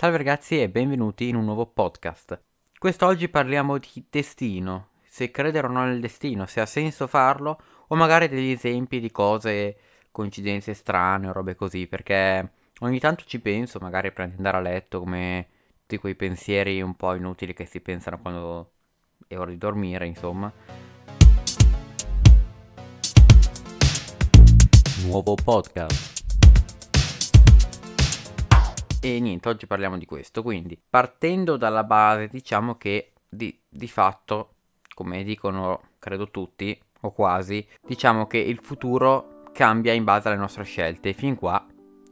Salve ragazzi e benvenuti in un nuovo podcast. Quest'oggi parliamo di destino, se credere o no nel destino, se ha senso farlo o magari degli esempi di cose, coincidenze strane o robe così, perché ogni tanto ci penso, magari prima di andare a letto, come tutti quei pensieri un po' inutili che si pensano quando è ora di dormire, insomma. Nuovo podcast. E niente, oggi parliamo di questo. Quindi, partendo dalla base, diciamo che di, di fatto, come dicono credo tutti, o quasi, diciamo che il futuro cambia in base alle nostre scelte. Fin qua,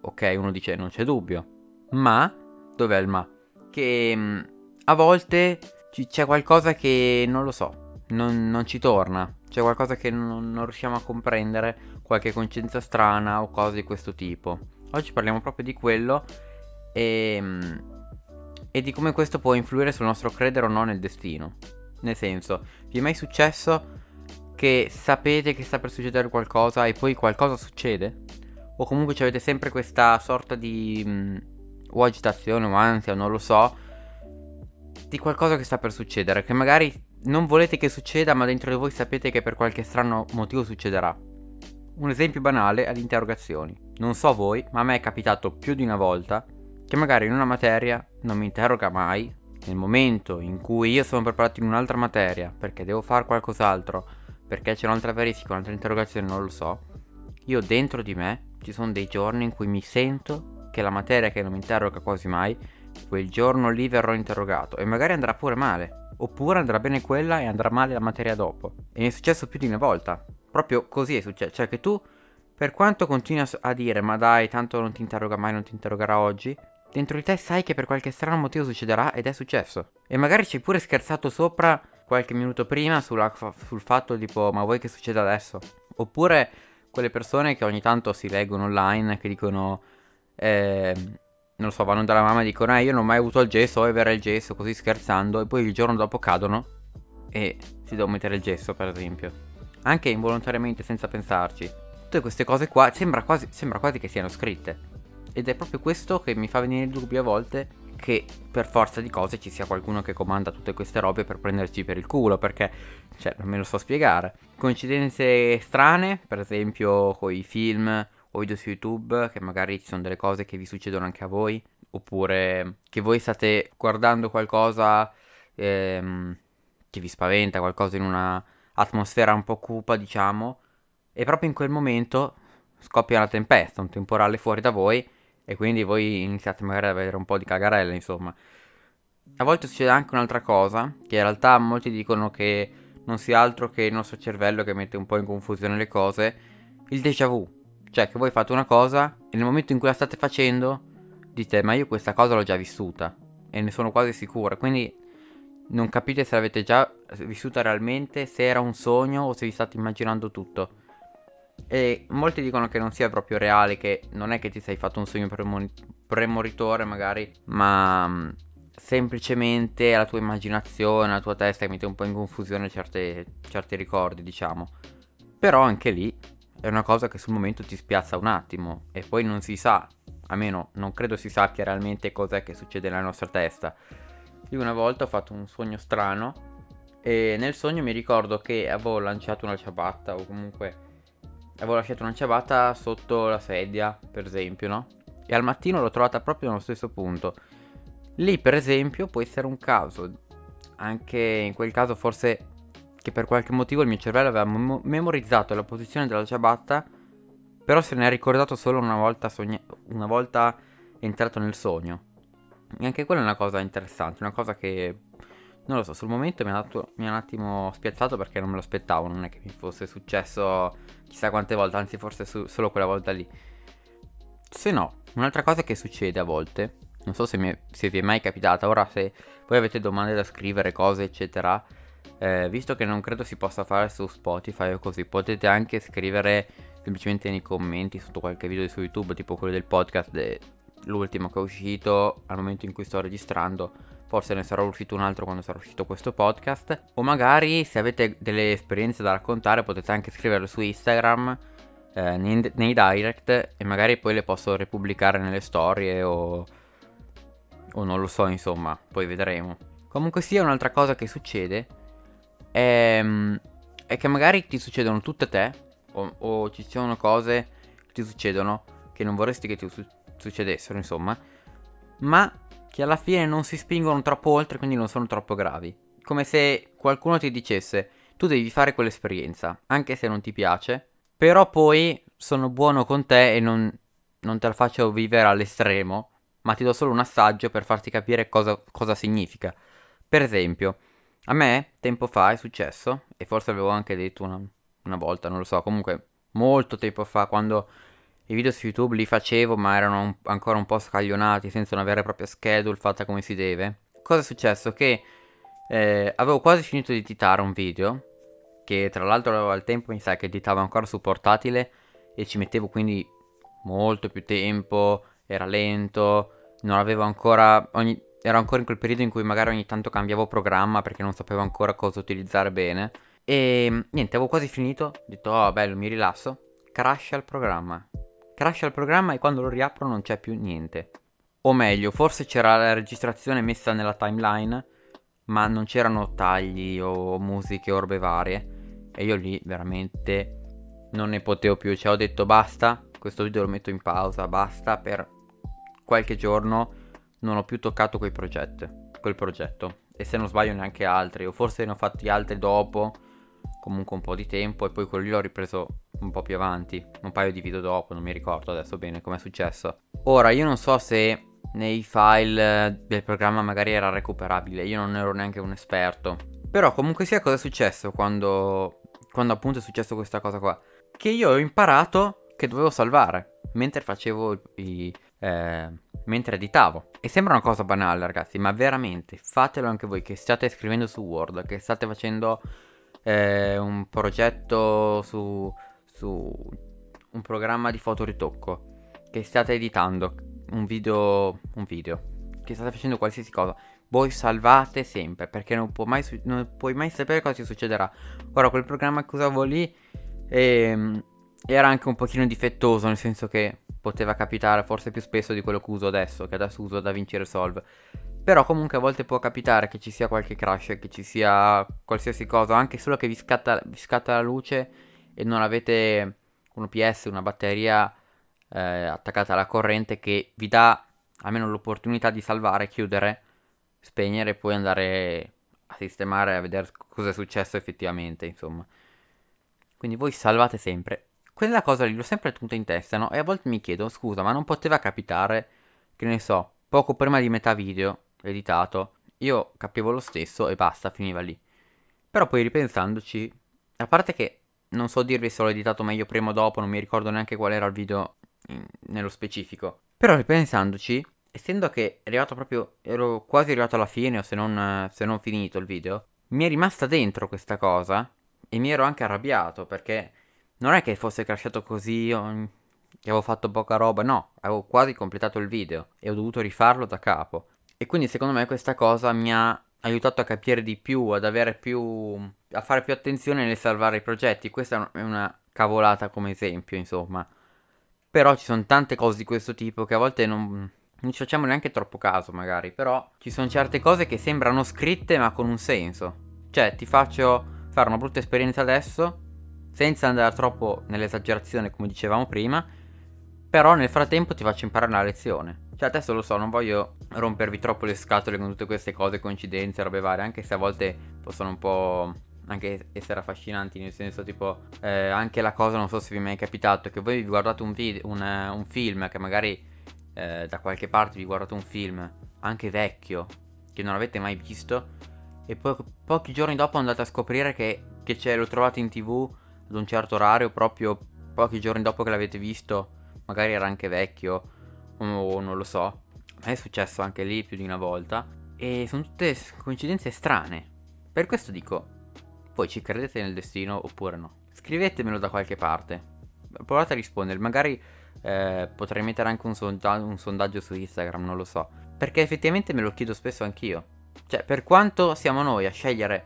ok, uno dice non c'è dubbio. Ma, dov'è il ma? Che mm, a volte c- c'è qualcosa che non lo so, non, non ci torna. C'è qualcosa che non, non riusciamo a comprendere, qualche coincidenza strana o cose di questo tipo. Oggi parliamo proprio di quello e, ehm, e di come questo può influire sul nostro credere o no nel destino. Nel senso, vi è mai successo che sapete che sta per succedere qualcosa e poi qualcosa succede? O comunque avete sempre questa sorta di... Mh, mm, o agitazione o ansia, non lo so, di qualcosa che sta per succedere, che magari non volete che succeda, ma dentro di voi sapete che per qualche strano motivo succederà. Un esempio banale alle interrogazioni. Non so voi, ma a me è capitato più di una volta che magari in una materia non mi interroga mai, nel momento in cui io sono preparato in un'altra materia, perché devo fare qualcos'altro, perché c'è un'altra verifica, un'altra interrogazione, non lo so, io dentro di me ci sono dei giorni in cui mi sento che la materia che non mi interroga quasi mai, quel giorno lì verrò interrogato e magari andrà pure male, oppure andrà bene quella e andrà male la materia dopo. E mi è successo più di una volta. Proprio così è successo, cioè che tu per quanto continui a dire ma dai, tanto non ti interroga mai, non ti interrogerà oggi, dentro di te sai che per qualche strano motivo succederà ed è successo. E magari ci hai pure scherzato sopra qualche minuto prima sulla, sul fatto tipo ma vuoi che succeda adesso? Oppure quelle persone che ogni tanto si leggono online che dicono eh, non lo so, vanno dalla mamma e dicono eh io non ho mai avuto il gesso, vuoi avere il gesso così scherzando e poi il giorno dopo cadono e si devono mettere il gesso per esempio. Anche involontariamente senza pensarci. Tutte queste cose qua sembra quasi, sembra quasi che siano scritte. Ed è proprio questo che mi fa venire il dubbio a volte che per forza di cose ci sia qualcuno che comanda tutte queste robe per prenderci per il culo, perché, cioè, non me lo so spiegare. Coincidenze strane, per esempio con i film o video su YouTube, che magari ci sono delle cose che vi succedono anche a voi, oppure che voi state guardando qualcosa ehm, che vi spaventa, qualcosa in una atmosfera un po' cupa, diciamo, e proprio in quel momento scoppia una tempesta, un temporale fuori da voi e quindi voi iniziate magari ad avere un po' di cagarelle, insomma. A volte succede anche un'altra cosa, che in realtà molti dicono che non sia altro che il nostro cervello che mette un po' in confusione le cose, il déjà vu. Cioè che voi fate una cosa e nel momento in cui la state facendo dite ma io questa cosa l'ho già vissuta e ne sono quasi sicuro, quindi non capite se l'avete già vissuta realmente, se era un sogno o se vi state immaginando tutto. E molti dicono che non sia proprio reale, che non è che ti sei fatto un sogno premoni- premoritore magari, ma mm, semplicemente la tua immaginazione, la tua testa che mette un po' in confusione certe, certi ricordi, diciamo. Però anche lì è una cosa che sul momento ti spiazza un attimo e poi non si sa, almeno non credo si sappia realmente cos'è che succede nella nostra testa. Io una volta ho fatto un sogno strano e nel sogno mi ricordo che avevo lanciato una ciabatta o comunque avevo lasciato una ciabatta sotto la sedia, per esempio, no? E al mattino l'ho trovata proprio nello stesso punto. Lì, per esempio, può essere un caso. Anche in quel caso, forse che per qualche motivo il mio cervello aveva mem- memorizzato la posizione della ciabatta, però se ne è ricordato solo una volta, sogna- una volta entrato nel sogno. E anche quella è una cosa interessante, una cosa che non lo so, sul momento mi ha, un attimo spiazzato perché non me lo aspettavo, non è che mi fosse successo chissà quante volte, anzi forse su, solo quella volta lì. Se no, un'altra cosa che succede a volte, non so se, mi, se vi è mai capitata, ora se voi avete domande da scrivere, cose eccetera, eh, visto che non credo si possa fare su Spotify o così, potete anche scrivere semplicemente nei commenti sotto qualche video su YouTube, tipo quello del podcast, de, l'ultimo che è uscito al momento in cui sto registrando forse ne sarà uscito un altro quando sarà uscito questo podcast, o magari se avete delle esperienze da raccontare potete anche scriverle su Instagram, eh, nei, nei, direct, e magari poi le posso repubblicare nelle storie o, O non lo so, insomma, poi vedremo. Comunque sia, un'altra cosa che succede è, mm, è che magari ti succedono tutte te, o, o, ci sono cose che ti succedono che non vorresti che ti su- succedessero, insomma, ma che alla fine non si spingono troppo oltre, quindi non sono troppo gravi. Come se qualcuno ti dicesse, tu devi fare quell'esperienza, anche se non ti piace, però poi sono buono con te e non, non te la faccio vivere all'estremo, ma ti do solo un assaggio per farti capire cosa, cosa significa. Per esempio, a me tempo fa è successo, e forse avevo anche detto una, una volta, non lo so, comunque molto tempo fa, quando i video su YouTube li facevo, ma erano un, ancora un po' scaglionati, senza una vera e propria schedule fatta come si deve. Cosa è successo? Che eh, avevo quasi finito di editare un video, che tra l'altro al tempo mi sa che editavo ancora su portatile, e ci mettevo quindi molto più tempo, era lento, non avevo ancora... Ogni, ero ancora in quel periodo in cui magari ogni tanto cambiavo programma perché non sapevo ancora cosa utilizzare bene. E niente, avevo quasi finito, ho detto, oh bello, mi rilasso, crasha il programma. Crasha il programma e quando lo riapro non c'è più niente. O meglio, forse c'era la registrazione messa nella timeline, ma non c'erano tagli o musiche o robe varie. E io lì veramente non ne potevo più, cioè ho detto basta, questo video lo metto in pausa, basta per qualche giorno non ho più toccato quel progetto, quel progetto. E se non sbaglio neanche altri, o forse ne ho fatti altri dopo, comunque un po' di tempo, e poi quello lì l'ho ripreso un po' più avanti, un paio di video dopo, non mi ricordo adesso bene come è successo. Ora, io non so se nei file del programma magari era recuperabile, io non ero neanche un esperto. Però comunque sia cosa è successo quando, quando appunto è successo questa cosa qua? Che io ho imparato che dovevo salvare mentre facevo i... Eh, mentre editavo. E sembra una cosa banale, ragazzi, ma veramente fatelo anche voi che state scrivendo su Word, che state facendo eh, un progetto su, su un programma di fotoritocco, che state editando un video, un video, che state facendo qualsiasi cosa. Voi salvate sempre perché non, mai, non puoi mai sapere cosa ti succederà. Ora, quel programma che usavo lì ehm, era anche un pochino difettoso, nel senso che poteva capitare forse più spesso di quello che uso adesso, che adesso uso DaVinci Resolve. Però comunque a volte può capitare che ci sia qualche crash, che ci sia qualsiasi cosa, anche solo che vi scatta, vi scatta la luce e non avete un OPS, una batteria eh, attaccata alla corrente che vi dà almeno l'opportunità di salvare, chiudere, spegnere e poi andare a sistemare, a vedere cosa è successo effettivamente, insomma. Quindi voi salvate sempre quella cosa lì l'ho sempre tenuta in testa, no? E a volte mi chiedo, scusa, ma non poteva capitare, che ne so, poco prima di metà video editato, io capivo lo stesso e basta, finiva lì. Però poi ripensandoci, a parte che non so dirvi se l'ho editato meglio prima o dopo, non mi ricordo neanche qual era il video in, nello specifico. Però ripensandoci, essendo che è arrivato proprio, ero quasi arrivato alla fine o se non, se non finito il video, mi è rimasta dentro questa cosa e mi ero anche arrabbiato perché non è che fosse crashato così, io, che avevo fatto poca roba, no, avevo quasi completato il video e ho dovuto rifarlo da capo. E quindi secondo me questa cosa mi ha aiutato a capire di più, ad avere più... a fare più attenzione nel salvare i progetti. Questa è una cavolata come esempio, insomma. Però ci sono tante cose di questo tipo che a volte non, non ci facciamo neanche troppo caso, magari. Però ci sono certe cose che sembrano scritte ma con un senso. Cioè, ti faccio fare una brutta esperienza adesso senza andare troppo nell'esagerazione come dicevamo prima, però nel frattempo ti faccio imparare una lezione. Cioè adesso lo so, non voglio rompervi troppo le scatole con tutte queste cose, coincidenze, robe varie, anche se a volte possono un po' anche essere affascinanti, nel senso tipo eh, anche la cosa, non so se vi è mai capitato, che voi vi guardate un, video, un, un film, che magari eh, da qualche parte vi guardate un film, anche vecchio, che non avete mai visto, e poi pochi giorni dopo andate a scoprire che, che ce lo trovate in tv ad un certo orario, proprio pochi giorni dopo che l'avete visto, magari era anche vecchio, o non lo so. A è successo anche lì più di una volta. E sono tutte coincidenze strane. Per questo dico, voi ci credete nel destino oppure no? Scrivetemelo da qualche parte. Provate a rispondere, magari eh, potrei mettere anche un, sonda- un sondaggio su Instagram, non lo so. Perché effettivamente me lo chiedo spesso anch'io. Cioè, per quanto siamo noi a scegliere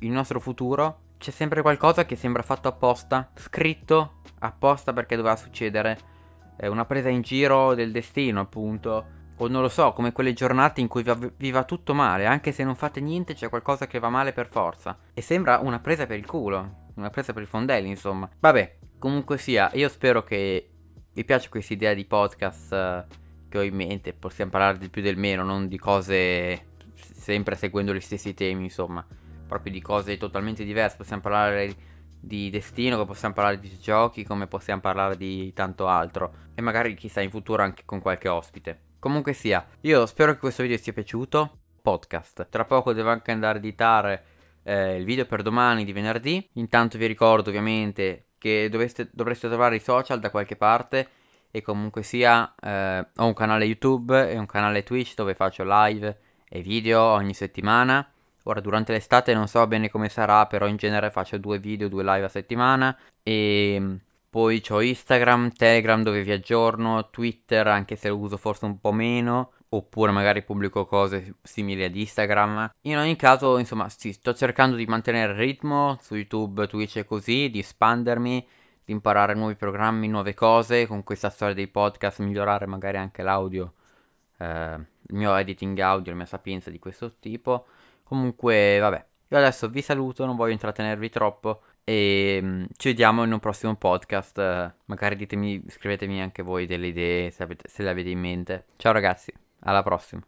il nostro futuro, c'è sempre qualcosa che sembra fatto apposta, scritto apposta perché doveva succedere. È una presa in giro del destino, appunto, O non lo so, come quelle giornate in cui vi va tutto male, anche se non fate niente c'è qualcosa che va male per forza. E sembra una presa per il culo, una presa per i fondelli, insomma. Vabbè, comunque sia, io spero che vi piaccia questa idea di podcast uh, che ho in mente. Possiamo parlare di più del meno, non di cose sempre seguendo gli stessi temi, insomma. Proprio di cose totalmente diverse. Possiamo parlare di destino, come possiamo parlare di giochi, come possiamo parlare di tanto altro. E magari chissà in futuro anche con qualche ospite. Comunque sia, io spero che questo video sia piaciuto. Podcast. Tra poco devo anche andare a editare eh, il video per domani di venerdì. Intanto vi ricordo ovviamente che doveste, dovreste trovare i social da qualche parte. E comunque sia, eh, ho un canale YouTube e un canale Twitch dove faccio live e video ogni settimana. Ora durante l'estate non so bene come sarà, però in genere faccio due video, due live a settimana. E poi ho Instagram, Telegram dove vi aggiorno, Twitter anche se lo uso forse un po' meno, oppure magari pubblico cose simili ad Instagram. In ogni caso, insomma, sì, sto cercando di mantenere il ritmo su YouTube, Twitch e così, di espandermi, di imparare nuovi programmi, nuove cose, con questa storia dei podcast, migliorare magari anche l'audio, eh, il mio editing audio, la mia sapienza di questo tipo. Comunque, vabbè, io adesso vi saluto, non voglio intrattenervi troppo. E um, ci vediamo in un prossimo podcast. Magari ditemi, scrivetemi anche voi delle idee se, avete, se le avete in mente. Ciao ragazzi, alla prossima.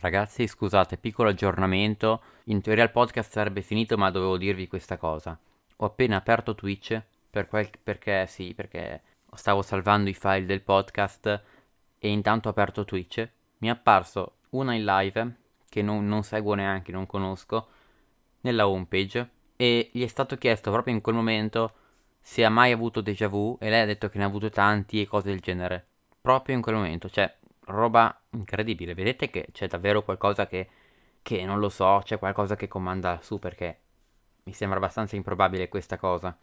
Ragazzi, scusate, piccolo aggiornamento. In teoria il podcast sarebbe finito, ma dovevo dirvi questa cosa. Ho appena aperto Twitch per quel... perché sì, perché stavo salvando i file del podcast e intanto ho aperto Twitch. Mi è apparso una in live che non, non seguo neanche, non conosco, nella homepage e gli è stato chiesto proprio in quel momento se ha mai avuto déjà vu e lei ha detto che ne ha avuto tanti e cose del genere. Proprio in quel momento, cioè, roba incredibile. Vedete che c'è davvero qualcosa che, che non lo so, c'è qualcosa che comanda su perché mi sembra abbastanza improbabile questa cosa.